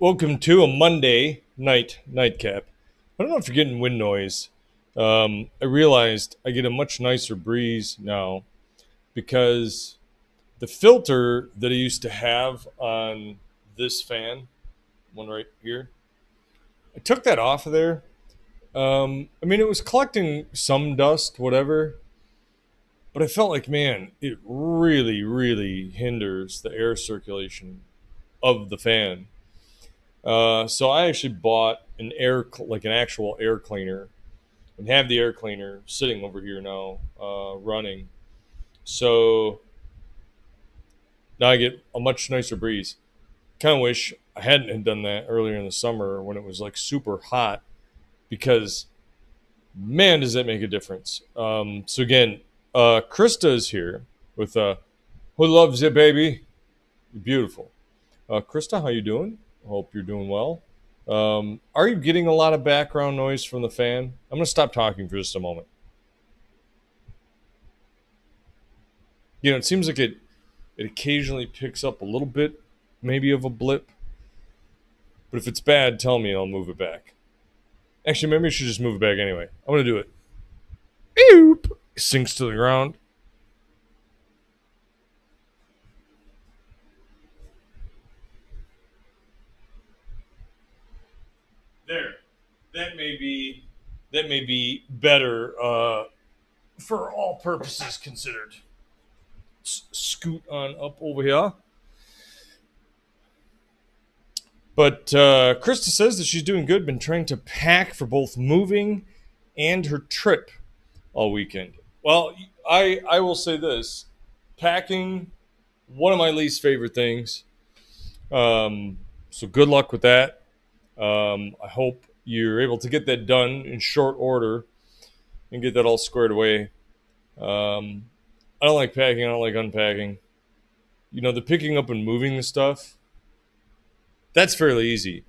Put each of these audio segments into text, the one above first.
welcome to a Monday night nightcap. I don't know if you're getting wind noise. Um, I realized I get a much nicer breeze now because the filter that I used to have on this fan, one right here, I took that off of there. Um, I mean, it was collecting some dust, whatever, but I felt like, man, it really, really hinders the air circulation of the fan. Uh, so I actually bought an air, like an actual air cleaner, and have the air cleaner sitting over here now, uh, running. So now I get a much nicer breeze. Kind of wish I hadn't done that earlier in the summer when it was like super hot, because man, does that make a difference. Um, so again, uh, Krista is here with uh, who loves you, baby. You're beautiful. Uh, Krista, how you doing? Hope you're doing well. Um, are you getting a lot of background noise from the fan? I'm going to stop talking for just a moment. You know, it seems like it it occasionally picks up a little bit, maybe of a blip. But if it's bad, tell me and I'll move it back. Actually, maybe I should just move it back anyway. I'm going to do it. Oop! Sinks to the ground. there that may be that may be better uh, for all purposes considered. S- scoot on up over here. But uh, krista says that she's doing good been trying to pack for both moving and her trip all weekend. Well i i will say this. Packing one of my least favorite things. Um, so good luck with that. Um, I hope you're able to get that done in short order and get that all squared away. Um, I don't like packing. I don't like unpacking. You know, the picking up and moving the stuff. That's fairly easy.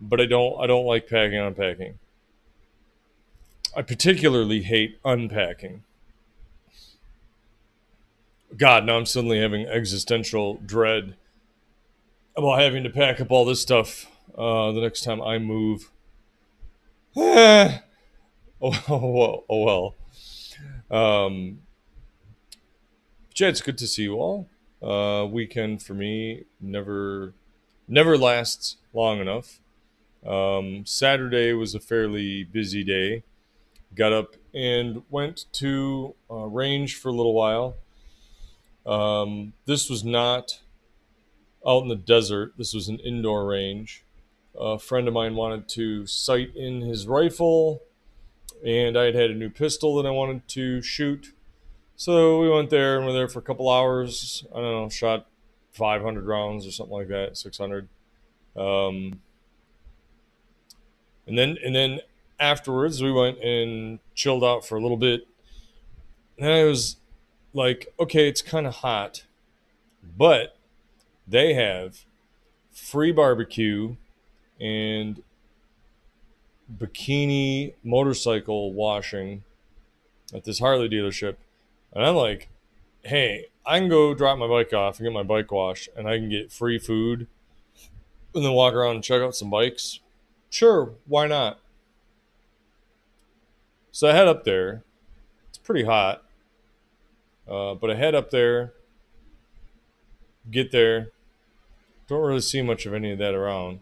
But I don't. I don't like packing unpacking. I particularly hate unpacking. God, now I'm suddenly having existential dread about having to pack up all this stuff uh, the next time I move. Oh, oh, oh, well. Um, it's good to see you all. Uh, weekend for me never never lasts long enough. Um, Saturday was a fairly busy day. Got up and went to uh, range for a little while. Um, this was not out in the desert. This was an indoor range a friend of mine wanted to sight in his rifle, and I had had a new pistol that I wanted to shoot. So we went there and we're there for a couple hours. I don't know, shot 500 rounds or something like that, 600. Um, and then and then afterwards we went and chilled out for a little bit. And I was like, okay, it's kind of hot, but they have free barbecue and bikini motorcycle washing at this Harley dealership. And I'm like, hey, I can go drop my bike off and get my bike washed, and I can get free food and then walk around and check out some bikes. Sure, why not? So I head up there. It's pretty hot. Uh, but I head up there, get there. Don't really see much of any of that around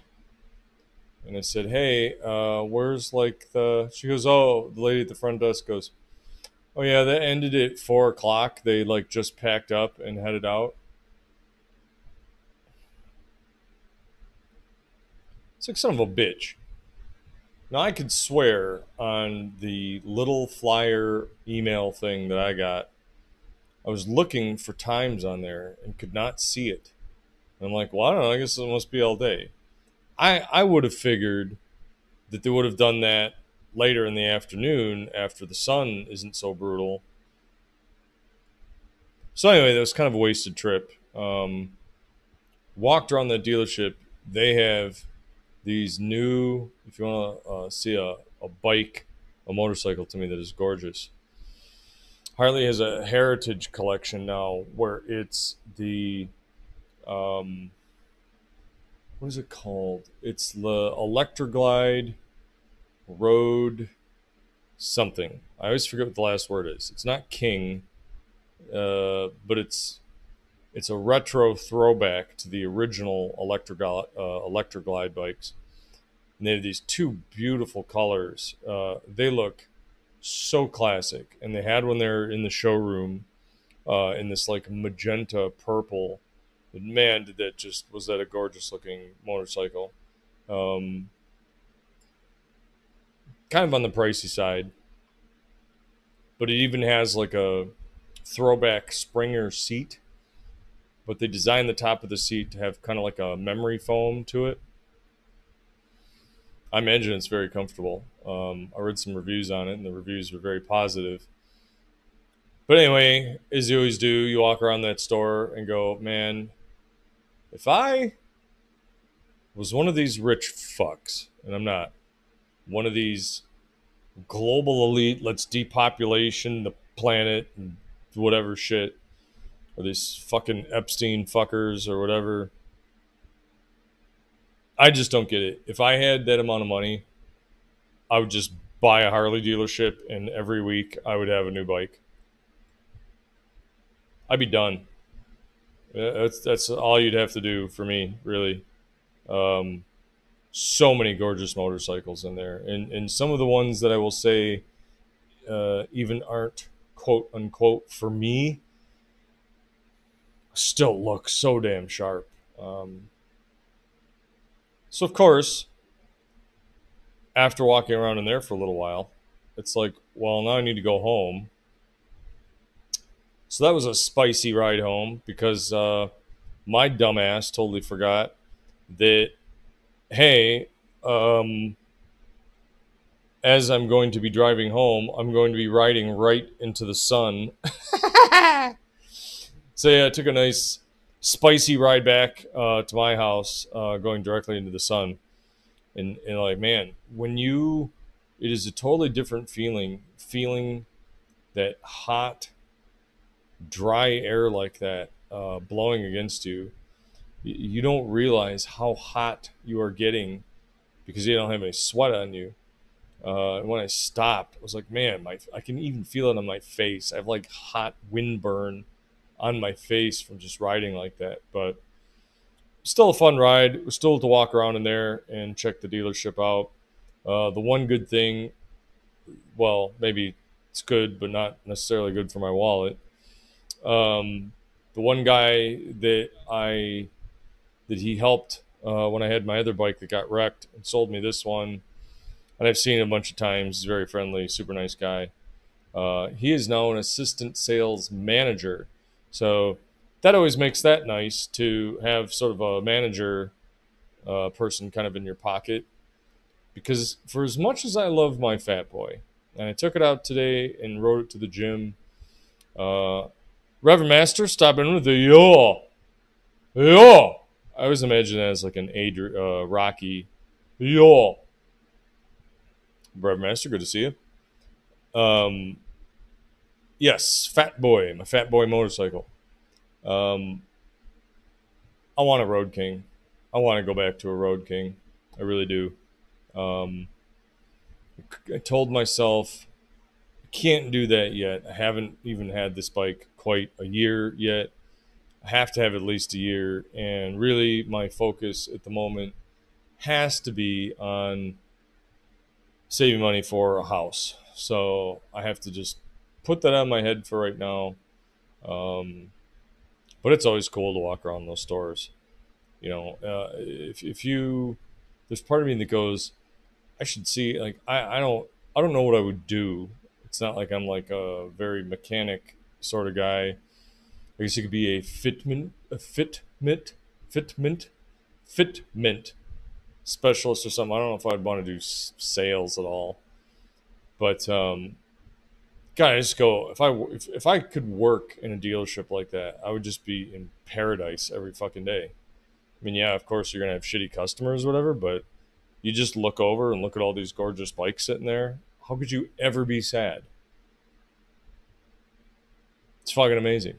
and I said, "Hey, uh, where's like the?" She goes, "Oh, the lady at the front desk goes, oh yeah, that ended at four o'clock. They like just packed up and headed out." It's like son of a bitch. Now I could swear on the little flyer email thing that I got. I was looking for times on there and could not see it. I'm like, well, I don't know. I guess it must be all day. I I would have figured that they would have done that later in the afternoon after the sun isn't so brutal. So anyway, that was kind of a wasted trip. Um, walked around the dealership. They have these new. If you want to uh, see a, a bike, a motorcycle to me that is gorgeous. Harley has a heritage collection now where it's the um, what is it called? It's the Electra Glide Road something. I always forget what the last word is. It's not King, uh, but it's it's a retro throwback to the original Electra Glide, uh, Electra Glide bikes. And they have these two beautiful colors. Uh, they look so classic. And they had one there in the showroom uh, in this like magenta purple. And man, did that just was that a gorgeous looking motorcycle. Um, kind of on the pricey side, but it even has like a throwback Springer seat. But they designed the top of the seat to have kind of like a memory foam to it. I imagine it's very comfortable. Um, I read some reviews on it, and the reviews were very positive. But anyway, as you always do, you walk around that store and go, man, if I was one of these rich fucks, and I'm not, one of these global elite, let's depopulation the planet and whatever shit, or these fucking Epstein fuckers or whatever. I just don't get it. If I had that amount of money, I would just buy a Harley dealership and every week I would have a new bike. I'd be done. That's that's all you'd have to do for me, really. Um, so many gorgeous motorcycles in there, and and some of the ones that I will say uh, even aren't quote unquote for me still look so damn sharp. Um, so of course, after walking around in there for a little while, it's like, well, now I need to go home. So that was a spicy ride home because uh, my dumbass totally forgot that, hey, um, as I'm going to be driving home, I'm going to be riding right into the sun. so yeah, I took a nice spicy ride back uh, to my house, uh, going directly into the sun, and and like man, when you, it is a totally different feeling, feeling that hot dry air like that uh, blowing against you, you don't realize how hot you are getting because you don't have any sweat on you. Uh, and when I stopped, I was like, man, my I can even feel it on my face. I have like hot wind burn on my face from just riding like that. But still a fun ride. Was still to walk around in there and check the dealership out. Uh, the one good thing, well, maybe it's good, but not necessarily good for my wallet, um, the one guy that I that he helped uh, when I had my other bike that got wrecked and sold me this one, and I've seen him a bunch of times. He's very friendly, super nice guy. Uh, he is now an assistant sales manager, so that always makes that nice to have sort of a manager uh, person kind of in your pocket. Because for as much as I love my Fat Boy, and I took it out today and rode it to the gym, uh, Reverend Master, stop in with the yo. Yo. I always imagine that as like an Adri- uh, Rocky. Yo. Reverend Master, good to see you. Um, yes, Fat Boy, my Fat Boy motorcycle. Um, I want a Road King. I want to go back to a Road King. I really do. Um, I told myself can't do that yet. I haven't even had this bike quite a year yet. I have to have at least a year. And really, my focus at the moment has to be on saving money for a house. So I have to just put that on my head for right now. Um, but it's always cool to walk around those stores. You know, uh, if, if you, there's part of me that goes, I should see, like, I, I don't, I don't know what I would do. It's not like I'm like a very mechanic sort of guy. I guess you could be a fitment, a fitment, fitment, fitment specialist or something. I don't know if I'd want to do sales at all, but um, go if I if, if I could work in a dealership like that, I would just be in paradise every fucking day. I mean, yeah, of course you're gonna have shitty customers, or whatever, but you just look over and look at all these gorgeous bikes sitting there. How could you ever be sad? It's fucking amazing.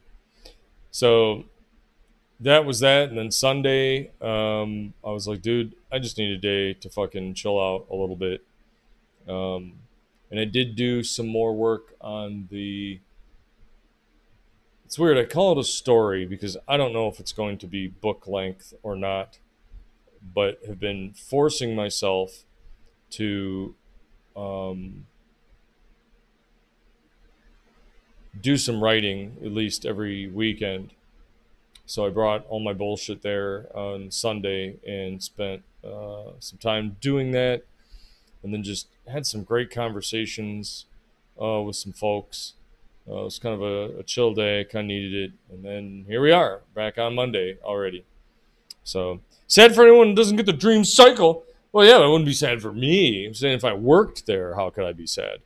So that was that. And then Sunday, um, I was like, dude, I just need a day to fucking chill out a little bit. Um, and I did do some more work on the. It's weird. I call it a story because I don't know if it's going to be book length or not, but have been forcing myself to um, do some writing at least every weekend. So I brought all my bullshit there on Sunday and spent uh, some time doing that, and then just had some great conversations uh, with some folks. Uh, it was kind of a, a chill day. I kind of needed it, and then here we are, back on Monday already. So sad for anyone who doesn't get the dream cycle. Well, yeah, it wouldn't be sad for me. I'm saying if I worked there, how could I be sad?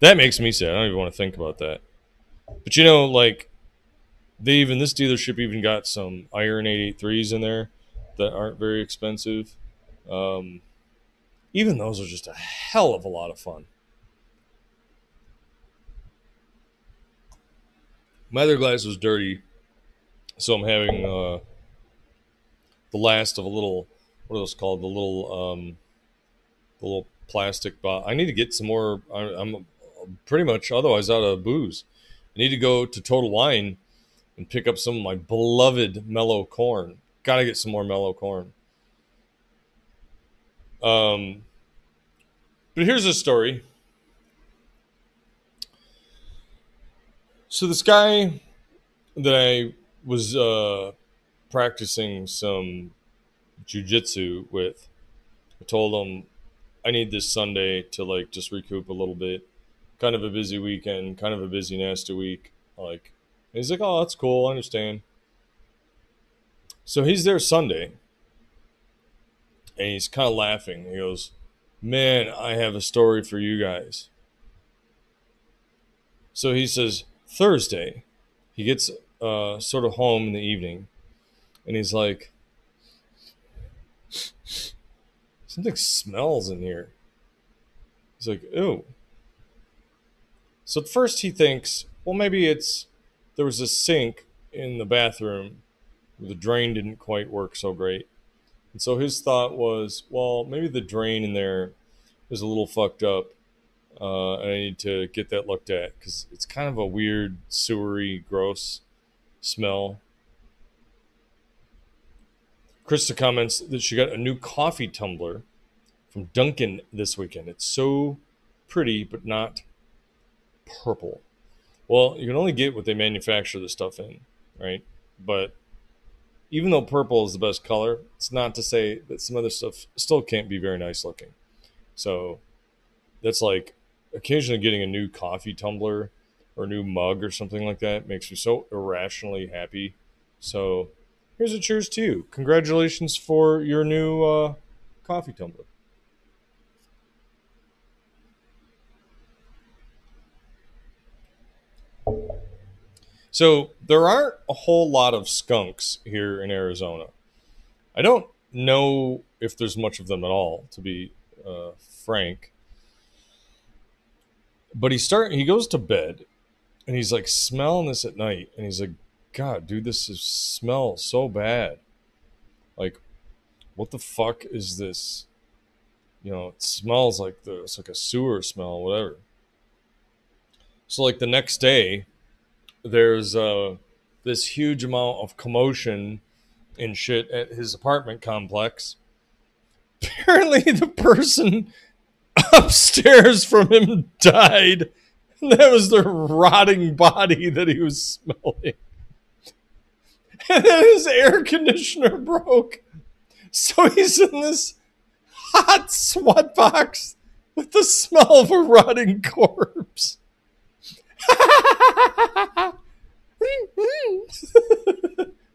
That makes me sad. I don't even want to think about that. But you know, like they even this dealership even got some iron 883s in there that aren't very expensive. Um, even those are just a hell of a lot of fun. My other glass was dirty, so I'm having uh, the last of a little what are those called? The little um, the little plastic bottle. I need to get some more. I, I'm pretty much otherwise out of booze. I need to go to Total Wine and pick up some of my beloved mellow corn. Got to get some more mellow corn. Um, but here's a story. So this guy that I was uh, practicing some jujitsu with, I told him I need this Sunday to like just recoup a little bit. Kind of a busy weekend, kind of a busy nasty week. Like he's like, oh, that's cool, I understand. So he's there Sunday, and he's kind of laughing. He goes, "Man, I have a story for you guys." So he says Thursday, he gets uh, sort of home in the evening, and he's like, "Something smells in here." He's like, "Ew." So at first he thinks, well, maybe it's there was a sink in the bathroom where the drain didn't quite work so great. And so his thought was, well, maybe the drain in there is a little fucked up. Uh, and I need to get that looked at because it's kind of a weird, sewery, gross smell. Krista comments that she got a new coffee tumbler from Dunkin' this weekend. It's so pretty, but not purple. Well, you can only get what they manufacture the stuff in, right? But even though purple is the best color, it's not to say that some other stuff still can't be very nice looking. So that's like occasionally getting a new coffee tumbler or a new mug or something like that makes me so irrationally happy. So here's a cheers to you. Congratulations for your new uh, coffee tumbler. So there aren't a whole lot of skunks here in Arizona. I don't know if there's much of them at all, to be uh, frank. But he start he goes to bed, and he's like smelling this at night, and he's like, "God, dude, this is, smells so bad. Like, what the fuck is this? You know, it smells like the it's like a sewer smell, whatever." So like the next day, there's uh, this huge amount of commotion and shit at his apartment complex. Apparently, the person upstairs from him died. and That was the rotting body that he was smelling. And then his air conditioner broke. So he's in this hot sweat box with the smell of a rotting corpse.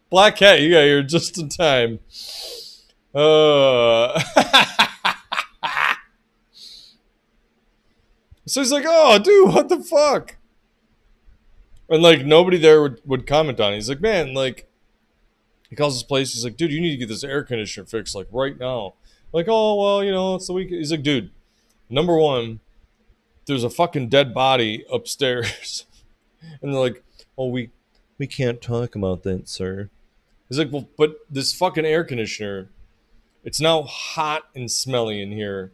Black Cat, you got here just in time. Uh. so he's like, oh, dude, what the fuck? And like nobody there would, would comment on it. He's like, man, like, he calls his place. He's like, dude, you need to get this air conditioner fixed, like, right now. Like, oh, well, you know, it's the week. He's like, dude, number one, there's a fucking dead body upstairs. and they're like, Oh, we we can't talk about that, sir. He's like, well, but this fucking air conditioner, it's now hot and smelly in here.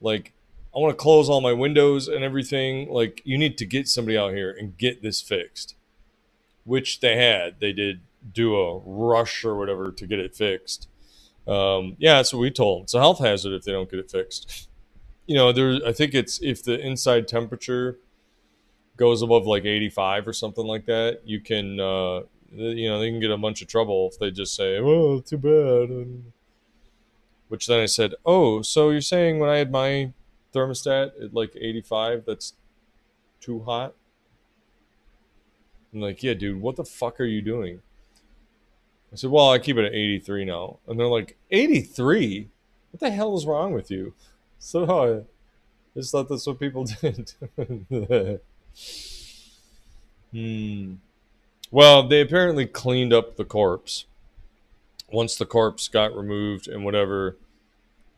Like, I want to close all my windows and everything. Like, you need to get somebody out here and get this fixed. Which they had. They did do a rush or whatever to get it fixed. Um, yeah, that's what we told. It's a health hazard if they don't get it fixed. You know, there. I think it's if the inside temperature goes above like 85 or something like that, you can, uh, you know, they can get a bunch of trouble if they just say, "Oh, too bad." And, which then I said, "Oh, so you're saying when I had my thermostat at like 85, that's too hot?" I'm like, "Yeah, dude, what the fuck are you doing?" I said, "Well, I keep it at 83 now," and they're like, "83? What the hell is wrong with you?" So I just thought that's what people did. hmm. Well, they apparently cleaned up the corpse. Once the corpse got removed and whatever,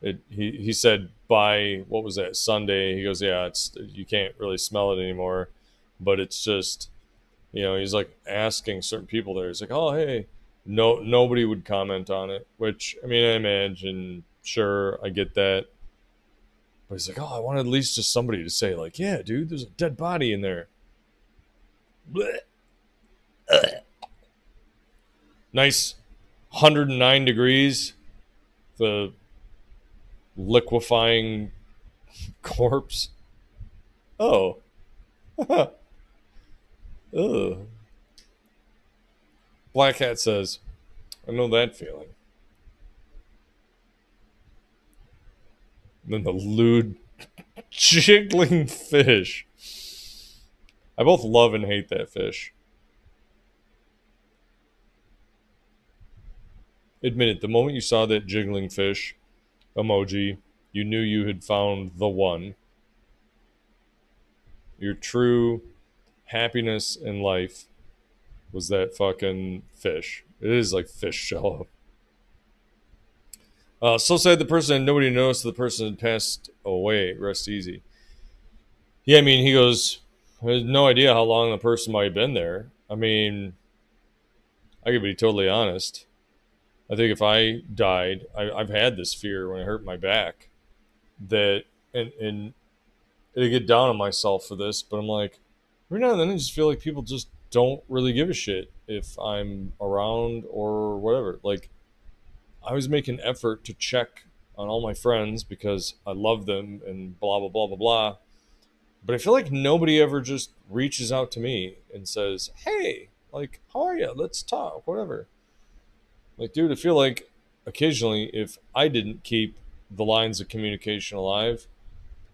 it he he said by what was that Sunday? He goes, yeah, it's you can't really smell it anymore, but it's just, you know, he's like asking certain people there. He's like, oh hey, no nobody would comment on it. Which I mean, I imagine, sure, I get that. But he's like, oh, I wanted at least just somebody to say, like, yeah, dude, there's a dead body in there. Nice 109 degrees. The liquefying corpse. Oh. Ugh. Black Hat says, I know that feeling. And then the lewd jiggling fish. I both love and hate that fish. Admit it, the moment you saw that jiggling fish emoji, you knew you had found the one. Your true happiness in life was that fucking fish. It is like fish jello. Uh, so sad the person nobody noticed the person had passed away. Rest easy. Yeah, I mean, he goes, I had no idea how long the person might have been there. I mean, I could be totally honest. I think if I died, I, have had this fear when I hurt my back that, and, and I get down on myself for this, but I'm like, every now and then I just feel like people just don't really give a shit if I'm around or whatever. Like, I always make an effort to check on all my friends because I love them and blah, blah, blah, blah, blah. But I feel like nobody ever just reaches out to me and says, hey, like, how are you? Let's talk, whatever. Like, dude, I feel like occasionally if I didn't keep the lines of communication alive,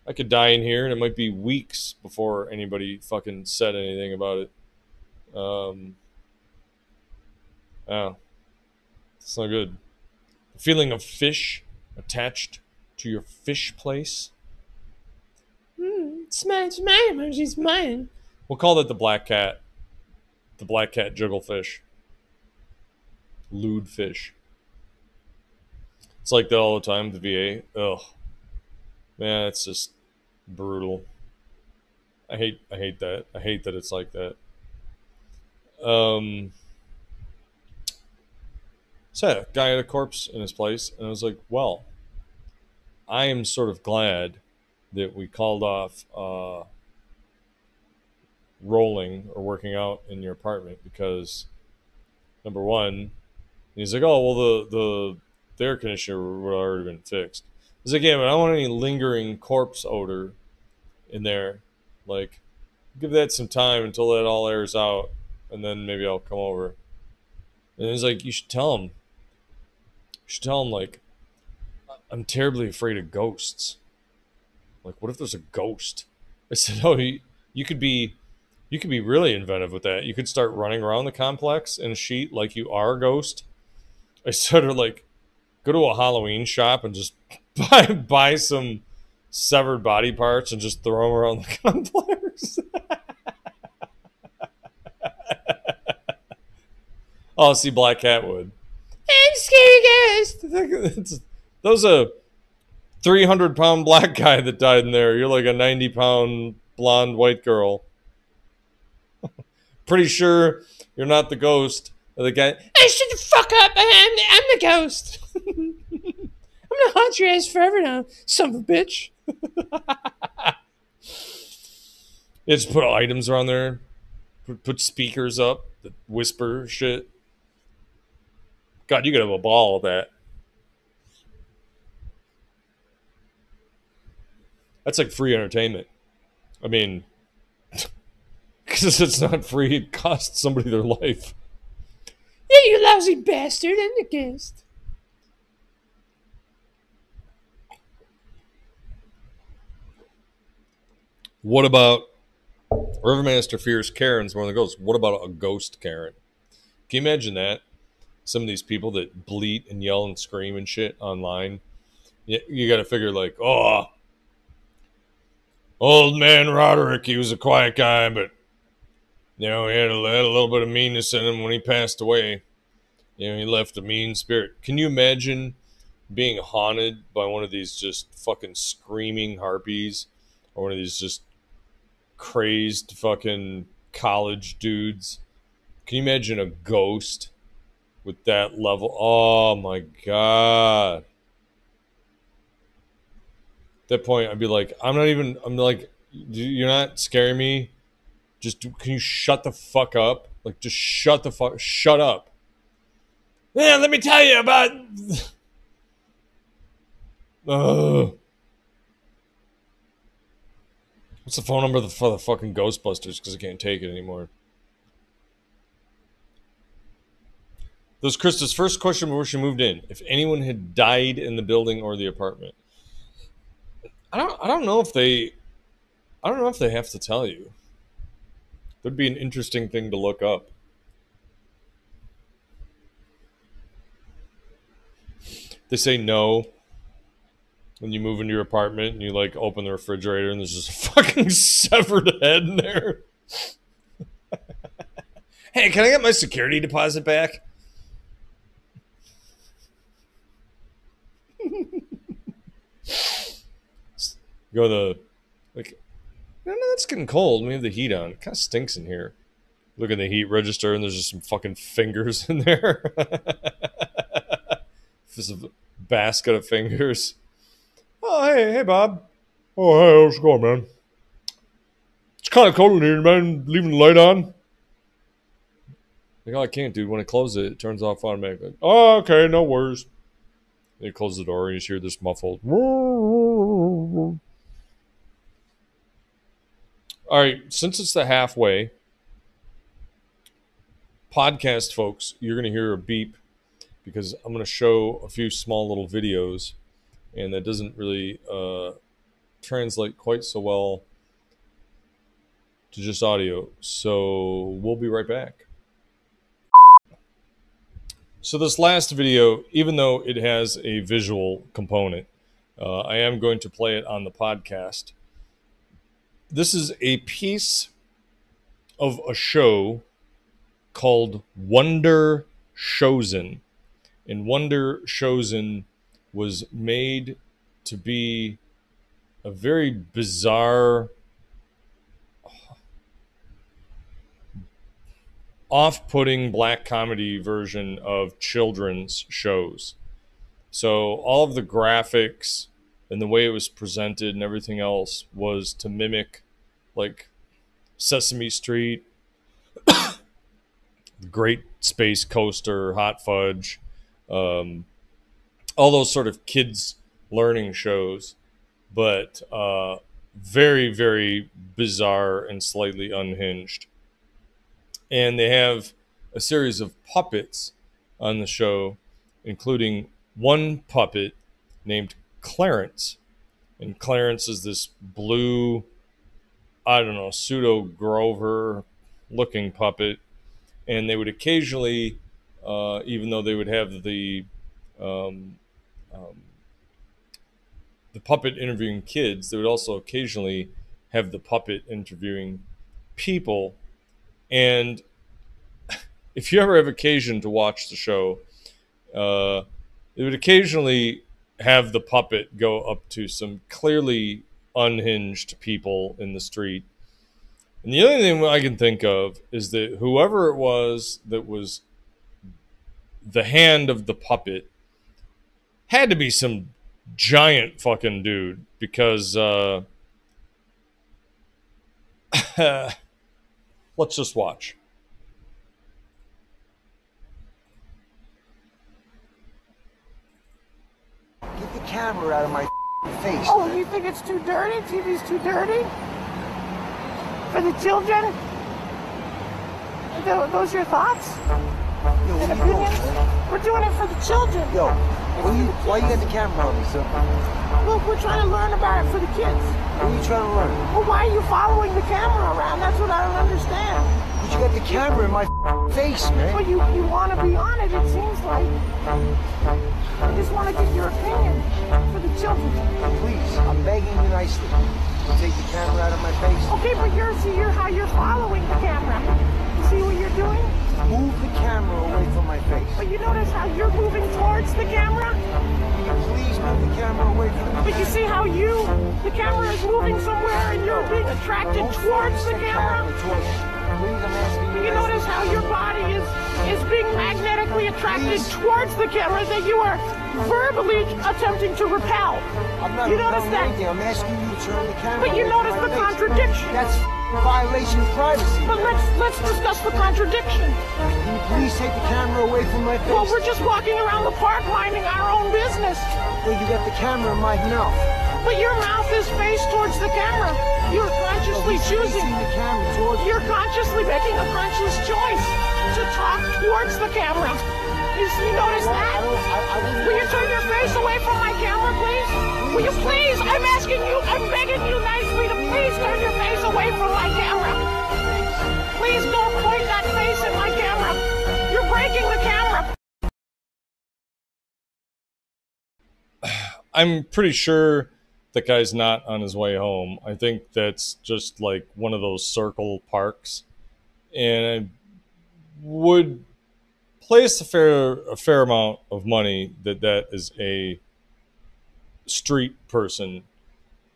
I could die in here and it might be weeks before anybody fucking said anything about it. Um, yeah, it's not good. The feeling of fish attached to your fish place. Mm, it's my, it's emoji's mine. We'll call that the black cat. The black cat jugglefish. Lewd fish. It's like that all the time, the VA. Ugh. Man, it's just brutal. I hate I hate that. I hate that it's like that. Um so yeah, guy had a corpse in his place, and I was like, well, I am sort of glad that we called off uh, rolling or working out in your apartment because number one, he's like, oh well, the the, the air conditioner would already been fixed. He's like, yeah, but I don't want any lingering corpse odor in there. Like, give that some time until that all airs out, and then maybe I'll come over. And he's like, you should tell him you should tell him like, I'm terribly afraid of ghosts. Like, what if there's a ghost? I said, oh, you, you could be, you could be really inventive with that. You could start running around the complex in a sheet like you are a ghost. I said, or like, go to a Halloween shop and just buy buy some severed body parts and just throw them around the complex. Oh, see, Black Cat would. I'm scary ghost. Those a 300 pound black guy that died in there. You're like a 90 pound blonde white girl. pretty sure you're not the ghost of the guy. I shut the fuck up! I'm, I'm the ghost. I'm gonna haunt your ass forever now, son of a bitch. Just put items around there, put, put speakers up that whisper shit. God, you could have a ball with that. That's like free entertainment. I mean, because it's not free, it costs somebody their life. Yeah, you lousy bastard. I'm the ghost. What about Reverend Master fears Karen's one of the ghosts? What about a ghost Karen? Can you imagine that? Some of these people that bleat and yell and scream and shit online. You, you got to figure like, oh, old man Roderick, he was a quiet guy, but you know he had a, had a little bit of meanness in him when he passed away. You know he left a mean spirit. Can you imagine being haunted by one of these just fucking screaming harpies, or one of these just crazed fucking college dudes. Can you imagine a ghost with that level? Oh my god. At that point, I'd be like, I'm not even. I'm like, you're not scaring me. Just can you shut the fuck up? Like, just shut the fuck. Shut up. Yeah, let me tell you about. Ugh. What's the phone number for the fucking Ghostbusters? Because I can't take it anymore. Was Krista's first question before she moved in. If anyone had died in the building or the apartment. I don't I don't know if they I don't know if they have to tell you. That'd be an interesting thing to look up. They say no when you move into your apartment and you like open the refrigerator and there's just a fucking severed head in there. hey, can I get my security deposit back? Go the like. No, no, it's getting cold. We have the heat on. It kind of stinks in here. Look at the heat register, and there's just some fucking fingers in there. Just a basket of fingers. Oh, hey, hey, Bob. Oh, hey, how's it going, man? It's kind of cold in here, man. Leaving the light on. Like, oh, I can't, dude. When I close it, it turns off automatically. Oh, okay, no worries. You close the door, and you hear this muffled. All right, since it's the halfway podcast, folks, you're going to hear a beep because I'm going to show a few small little videos, and that doesn't really uh, translate quite so well to just audio. So we'll be right back. So this last video, even though it has a visual component, uh, I am going to play it on the podcast. This is a piece of a show called Wonder Showzen. And Wonder Showzen was made to be a very bizarre, off putting black comedy version of children's shows. So all of the graphics and the way it was presented and everything else was to mimic like Sesame Street, Great Space Coaster, Hot Fudge, um, all those sort of kids learning shows, but uh, very, very bizarre and slightly unhinged. And they have a series of puppets on the show, including one puppet named Clarence. And Clarence is this blue, I don't know, pseudo Grover looking puppet. And they would occasionally, uh, even though they would have the um, um, the puppet interviewing kids, they would also occasionally have the puppet interviewing people. And if you ever have occasion to watch the show, uh, would occasionally have the puppet go up to some clearly unhinged people in the street. And the only thing I can think of is that whoever it was that was the hand of the puppet had to be some giant fucking dude because uh let's just watch. Get the camera out of my face. Oh, man. you think it's too dirty? TV's too dirty? For the children? Tho- Those your thoughts Yo, and are you doing, opinions? We're doing it for the children. Yo, why you, why you got the camera on me, son? Look, we're trying to learn about it for the kids. What are you trying to learn? Well, why are you following the camera around? That's what I don't understand. But you got the camera in my face, man. Well, you, you want to be on it, it seems like. I just want to get your opinion for the children. Please, I'm begging you nicely. Take the camera out of my face. Okay, but you're, see you're, how you're following the camera. You see what you're doing? Move the camera away from my face. But you notice how you're towards the camera? Please move the camera away from me? But you see how you, the camera is moving somewhere and you're being attracted towards the camera? towards me. Please, I'm asking you. You notice how your body is is being magnetically attracted towards the camera that you are verbally attempting to repel. I'm not you notice that? anything. I'm asking you to turn the camera But you notice the face. contradiction. That's violation of privacy. But let's let's discuss the contradiction. Can you please take the camera away from my face? Well, we're just walking around the park minding our own business. Well, you got the camera in my mouth. But your mouth is faced towards the camera. You're consciously He's choosing. the camera towards You're consciously making a conscious choice to talk towards the camera. You, you notice that? Will you turn your face away from my camera, please? Will you please? I'm asking you, I'm begging you nicely to please turn your face away from my camera. Please don't point that face at my camera. You're breaking the camera. I'm pretty sure the guy's not on his way home. I think that's just like one of those circle parks, and I would place a fair a fair amount of money that that is a street person.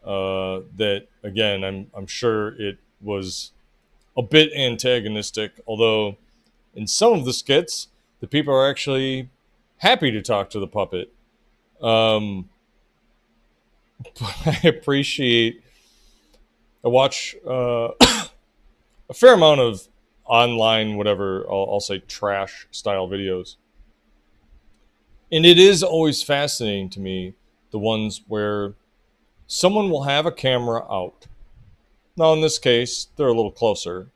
Uh, that again, I'm I'm sure it was a bit antagonistic, although in some of the skits, the people are actually happy to talk to the puppet. Um, I appreciate. I watch uh, a fair amount of online, whatever I'll, I'll say, trash style videos, and it is always fascinating to me the ones where someone will have a camera out. Now, in this case, they're a little closer,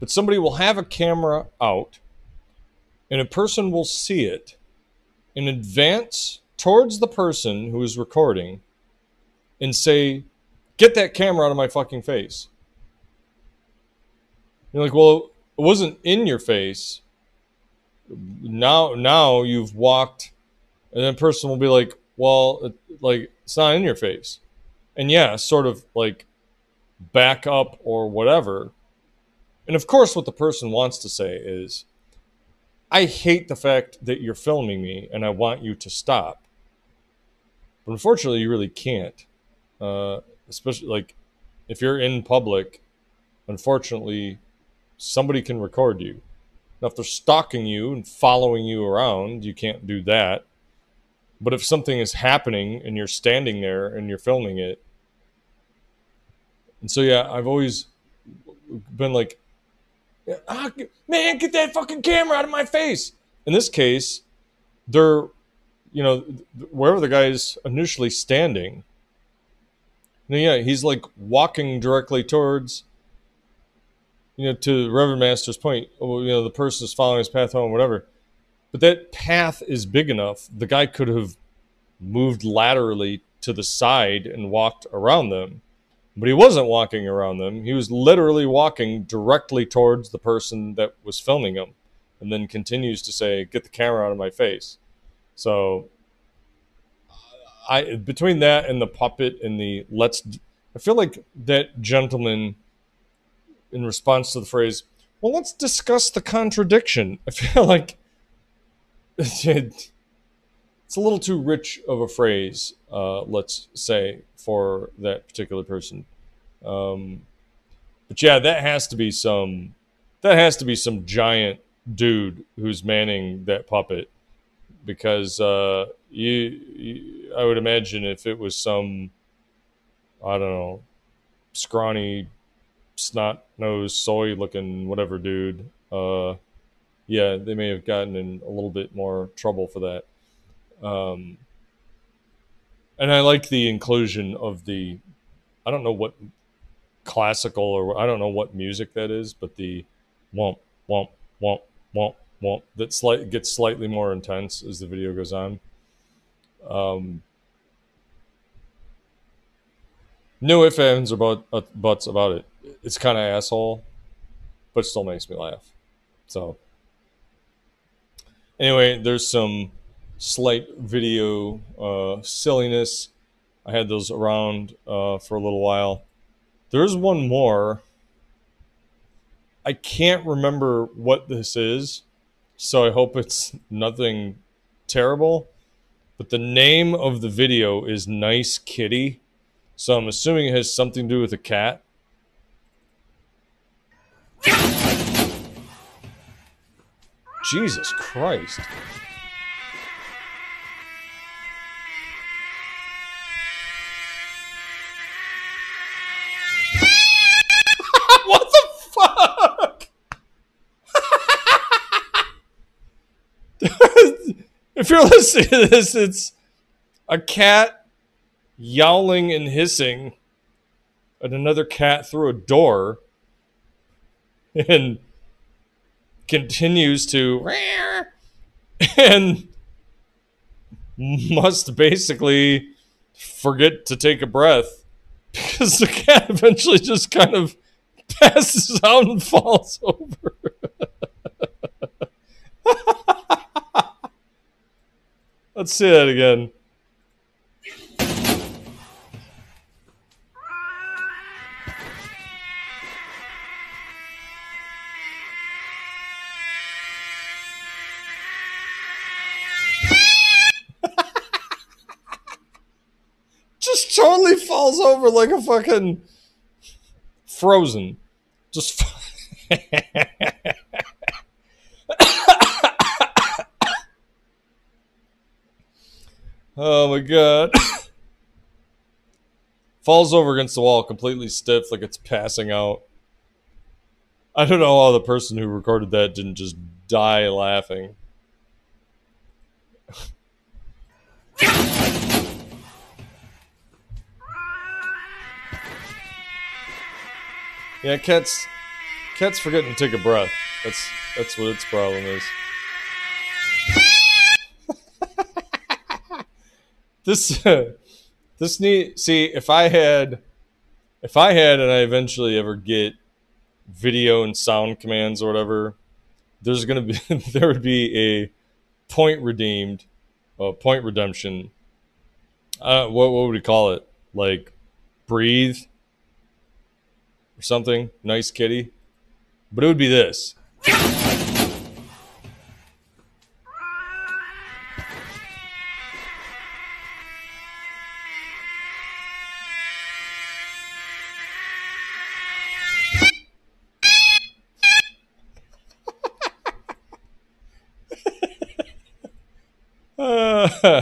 but somebody will have a camera out, and a person will see it and advance towards the person who is recording and say, Get that camera out of my fucking face. You're like, Well, it wasn't in your face. Now, now you've walked, and then person will be like, Well, it, like, it's not in your face. And yeah, sort of like back up or whatever. And of course, what the person wants to say is, I hate the fact that you're filming me and I want you to stop. But unfortunately, you really can't. Uh, especially like if you're in public, unfortunately, somebody can record you. Now, if they're stalking you and following you around, you can't do that. But if something is happening and you're standing there and you're filming it, and so yeah, I've always been like, ah, man, get that fucking camera out of my face. In this case, they're, you know, wherever the guy is initially standing, yeah, he's like walking directly towards, you know, to Reverend Master's point. oh, You know, the person is following his path home, whatever. But that path is big enough. The guy could have moved laterally to the side and walked around them. But he wasn't walking around them. He was literally walking directly towards the person that was filming him and then continues to say, Get the camera out of my face. So I between that and the puppet and the let's I feel like that gentleman in response to the phrase, well, let's discuss the contradiction. I feel like it's a little too rich of a phrase, uh, let's say, for that particular person. Um, but yeah, that has to be some that has to be some giant dude who's manning that puppet because uh, you, you I would imagine if it was some I don't know scrawny snot nose soy looking whatever dude uh, yeah they may have gotten in a little bit more trouble for that um, and I like the inclusion of the I don't know what classical or I don't know what music that is, but the womp womp womp womp womp that slight gets slightly more intense as the video goes on. Um, no ifs ands or uh, buts about it. It's kind of asshole, but still makes me laugh. So anyway, there's some slight video uh, silliness. I had those around uh, for a little while. There's one more. I can't remember what this is, so I hope it's nothing terrible. But the name of the video is Nice Kitty, so I'm assuming it has something to do with a cat. Jesus Christ. what the fuck? if you're listening to this, it's a cat yowling and hissing at another cat through a door and continues to and must basically forget to take a breath because the cat eventually just kind of passes out and falls over. Let's see that again. Totally falls over like a fucking frozen. Just. oh my god. Falls over against the wall, completely stiff, like it's passing out. I don't know how the person who recorded that didn't just die laughing. Yeah, cats cats forgetting to take a breath. That's that's what its problem is. this this need see if I had if I had and I eventually ever get video and sound commands or whatever, there's gonna be there would be a point redeemed, uh, point redemption. Uh, what what would we call it? Like breathe or something. Nice kitty. But it would be this.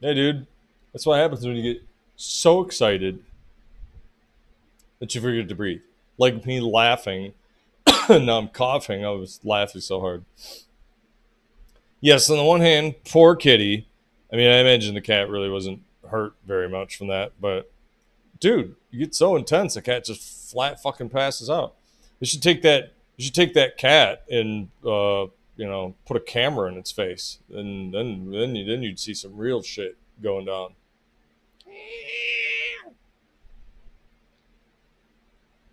hey, dude. That's what happens when you get so excited that you forget to breathe. Like me laughing. And now I'm coughing. I was laughing so hard. Yes, on the one hand, poor kitty. I mean, I imagine the cat really wasn't hurt very much from that, but dude, you get so intense, the cat just flat fucking passes out. You should take that. You should take that cat and uh, you know put a camera in its face, and then then then you'd see some real shit going down.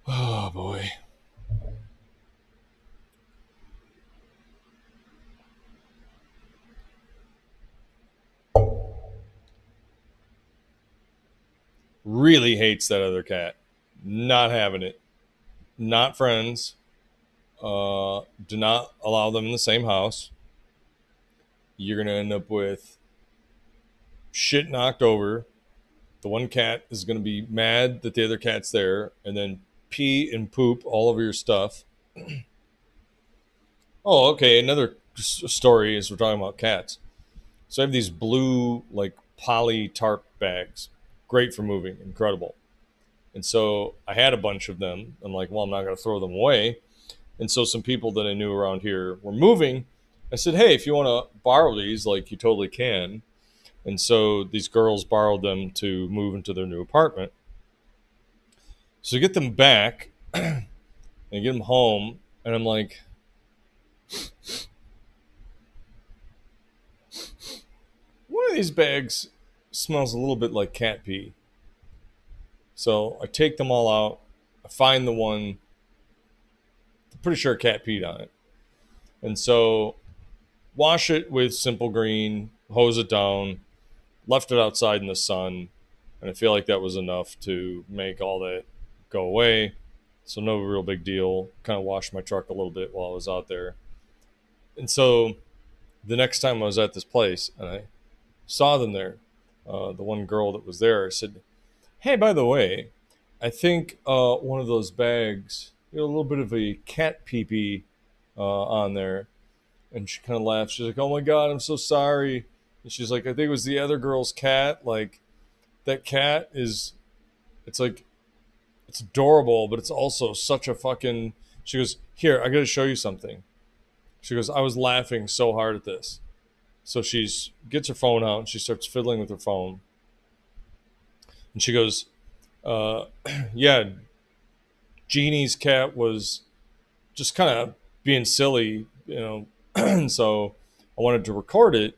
Oh boy. Really hates that other cat. Not having it. Not friends. Uh, do not allow them in the same house. You're going to end up with shit knocked over the one cat is going to be mad that the other cat's there and then pee and poop all over your stuff. oh, okay. Another story is we're talking about cats. So I have these blue, like poly tarp bags. Great for moving, incredible. And so I had a bunch of them. I'm like, well, I'm not going to throw them away. And so some people that I knew around here were moving. I said, hey, if you want to borrow these, like you totally can. And so these girls borrowed them to move into their new apartment. So get them back and get them home, and I'm like, one of these bags smells a little bit like cat pee. So I take them all out. I find the one, I'm pretty sure cat peed on it. And so wash it with simple green, hose it down, left it outside in the sun, and I feel like that was enough to make all that go away. So no real big deal. Kind of washed my truck a little bit while I was out there. And so the next time I was at this place and I saw them there, uh, the one girl that was there, said, "Hey, by the way, I think uh, one of those bags, you know, a little bit of a cat pee uh, on there." And she kind of laughed. She's like, "Oh my god, I'm so sorry." And she's like, "I think it was the other girl's cat. Like, that cat is, it's like, it's adorable, but it's also such a fucking." She goes, "Here, I got to show you something." She goes, "I was laughing so hard at this." So she's gets her phone out and she starts fiddling with her phone. And she goes, uh, "Yeah, Jeannie's cat was just kind of being silly, you know. so I wanted to record it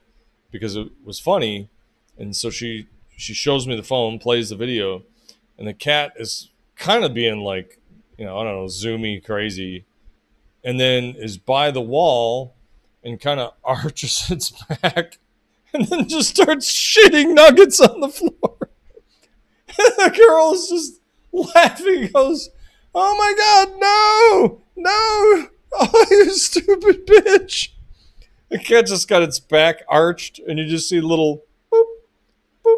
because it was funny. And so she she shows me the phone, plays the video, and the cat is kind of being like, you know, I don't know, zoomy, crazy, and then is by the wall and kind of arches its back, and then just starts shitting nuggets on the floor. And the girl is just laughing, goes, "Oh my god, no, no! Oh, you stupid bitch!" The cat just got its back arched, and you just see little boop, boop,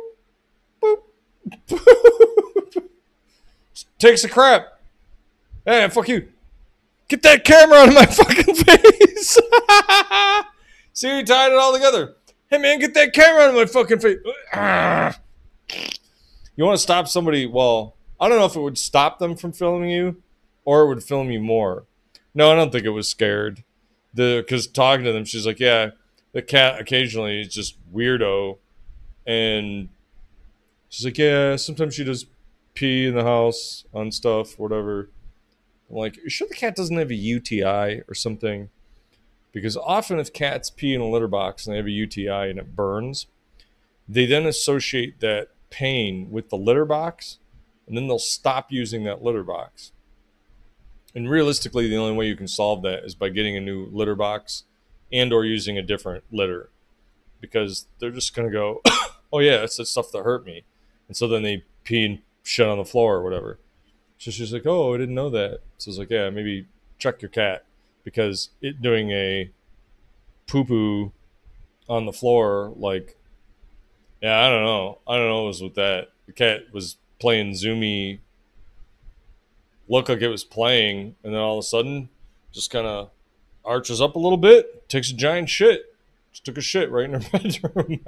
boop, boop. Takes a crap. Hey, fuck you. Get that camera out of my fucking face. see, you tied it all together. Hey, man, get that camera out of my fucking face. You want to stop somebody? Well, I don't know if it would stop them from filming you or it would film you more. No, I don't think it was scared. The because talking to them, she's like, yeah, the cat occasionally is just weirdo, and she's like, yeah, sometimes she does pee in the house on stuff, whatever. I'm like, sure the cat doesn't have a UTI or something? Because often if cats pee in a litter box and they have a UTI and it burns, they then associate that pain with the litter box, and then they'll stop using that litter box. And realistically, the only way you can solve that is by getting a new litter box and or using a different litter. Because they're just gonna go, Oh yeah, that's the stuff that hurt me. And so then they pee and shit on the floor or whatever. So she's like, Oh, I didn't know that. So I was like, Yeah, maybe check your cat because it doing a poo poo on the floor, like yeah, I don't know. I don't know what was with that. The cat was playing zoomy looked like it was playing, and then all of a sudden, just kind of arches up a little bit, takes a giant shit. Just took a shit right in her bedroom.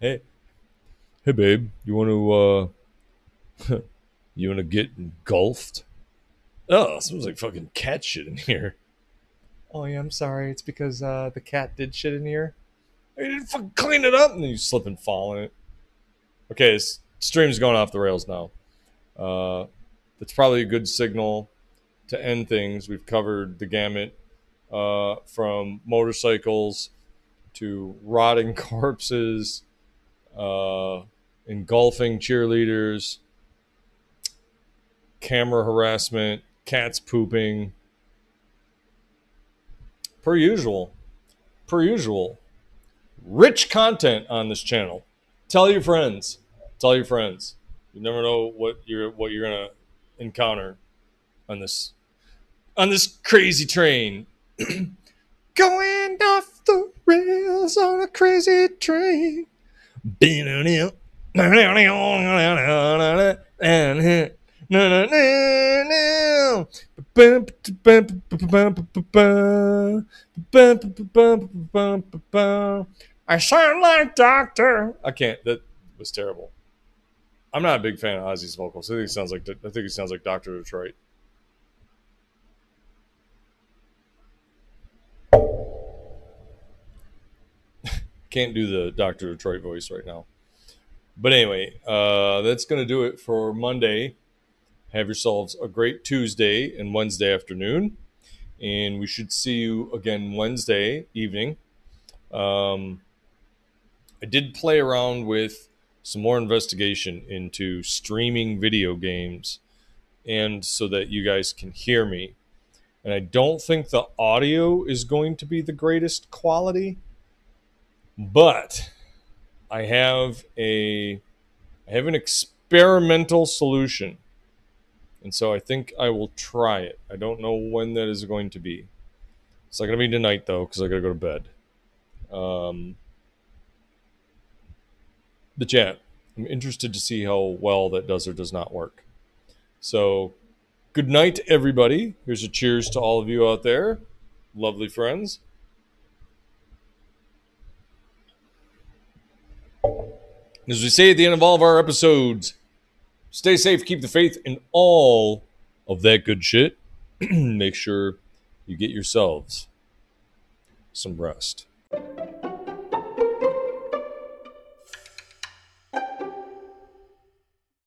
hey, hey, babe, you want to uh, you want to get engulfed? Oh, smells like fucking cat shit in here. Oh yeah, I'm sorry. It's because uh, the cat did shit in here. I didn't fucking clean it up, and then you slip and fall in it. Okay, this stream's going off the rails now. Uh, that's probably a good signal to end things. We've covered the gamut uh, from motorcycles to rotting corpses, uh, engulfing cheerleaders, camera harassment, cats pooping. Per usual. Per usual. Rich content on this channel. Tell your friends. Tell your friends. You never know what you're what you're gonna encounter on this on this crazy train. Going off the rails on a crazy train. I sound like Doctor. I can't. That was terrible. I'm not a big fan of Ozzy's vocals. I think he sounds like I think he sounds like Doctor Detroit. Can't do the Doctor Detroit voice right now. But anyway, uh, that's going to do it for Monday. Have yourselves a great Tuesday and Wednesday afternoon. And we should see you again Wednesday evening. Um, I did play around with some more investigation into streaming video games and so that you guys can hear me. And I don't think the audio is going to be the greatest quality, but I have a I have an experimental solution. And so I think I will try it. I don't know when that is going to be. It's not going to be tonight though cuz I got to go to bed. Um the chat. I'm interested to see how well that does or does not work. So, good night, everybody. Here's a cheers to all of you out there, lovely friends. As we say at the end of all of our episodes, stay safe, keep the faith, and all of that good shit. Make sure you get yourselves some rest.